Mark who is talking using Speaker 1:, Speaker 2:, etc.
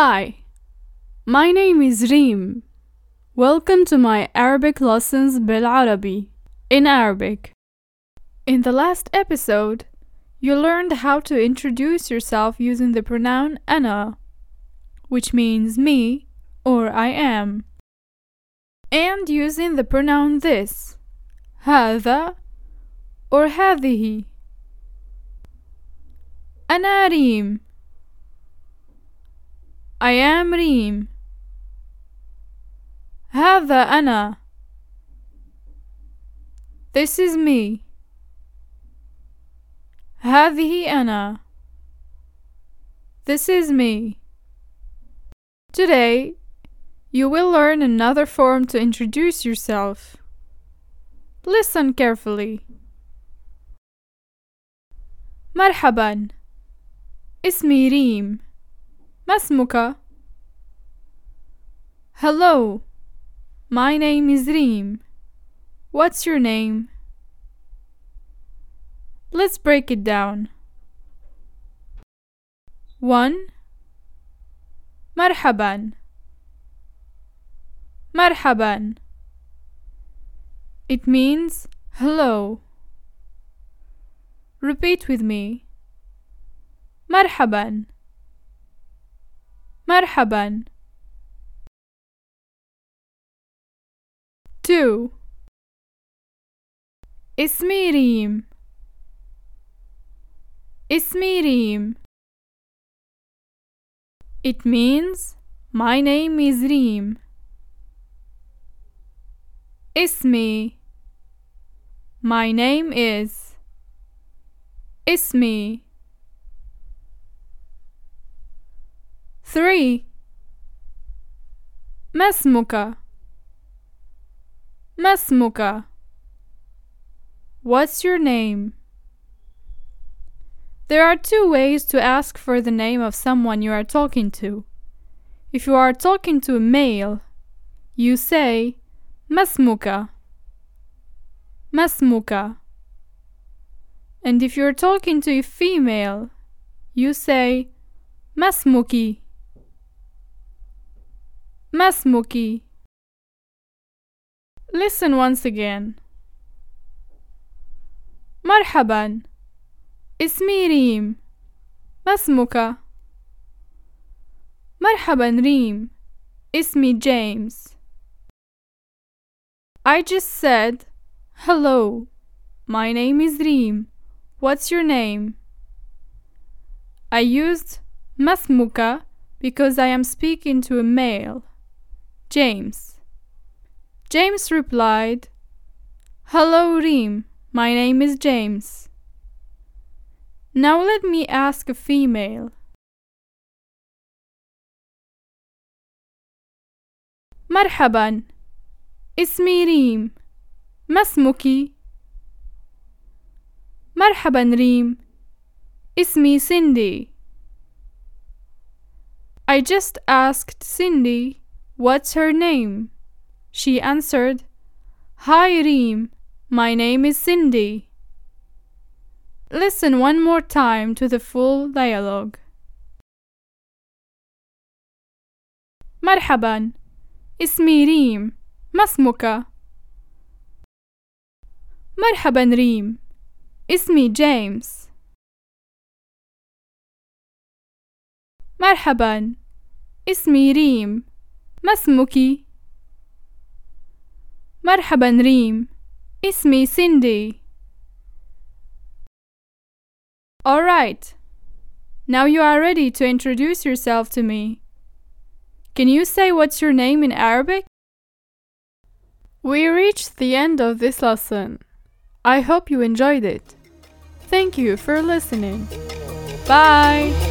Speaker 1: Hi, my name is Reem. Welcome to my Arabic lessons بالعربي in Arabic. In the last episode, you learned how to introduce yourself using the pronoun أنا, which means me or I am, and using the pronoun this, هذا or هذه. أنا ريم. I am ريم. هذا أنا. This is me. هذه أنا. This is me. Today, you will learn another form to introduce yourself. Listen carefully. مرحبا اسمي ريم ما اسمك؟ Hello my name is Reem What's your name? Let's break it down 1 مرحبا مرحبا It means hello Repeat with me مرحبا مرحبا 2 اسمي ريم اسمي ريم It means my name is Reem. اسمي My name is اسمي 3 ما اسمك ما اسمك What's your name? There are two ways to ask for the name of someone you are talking to. If you are talking to a male, you say ما اسمك ما اسمك And if you're talking to a female, you say ما اسمك ما اسمك Listen once again. مرحبا اسمي ريم ما اسمك؟ مرحبا ريم اسمي جيمس I just said hello my name is Reem what's your name I used ما اسمك because I am speaking to a male James James replied Hello Reem my name is James now let me ask a female. مرحبا اسمي ريم ما اسمك؟ مرحبا ريم اسمي Cindy I just asked Cindy what's her name. She answered, Hi Reem, my name is Cindy. Listen one more time to the full dialogue. مرحبا اسمي ريم ما اسمك؟ مرحبا ريم اسمي جيمس مرحبا اسمي ريم ما اسمك؟ مرحبا ريم اسمي سيندي Alright. Now you are ready to introduce yourself to me. Can you say what's your name in Arabic? We reached the end of this lesson. I hope you enjoyed it. Thank you for listening. Bye!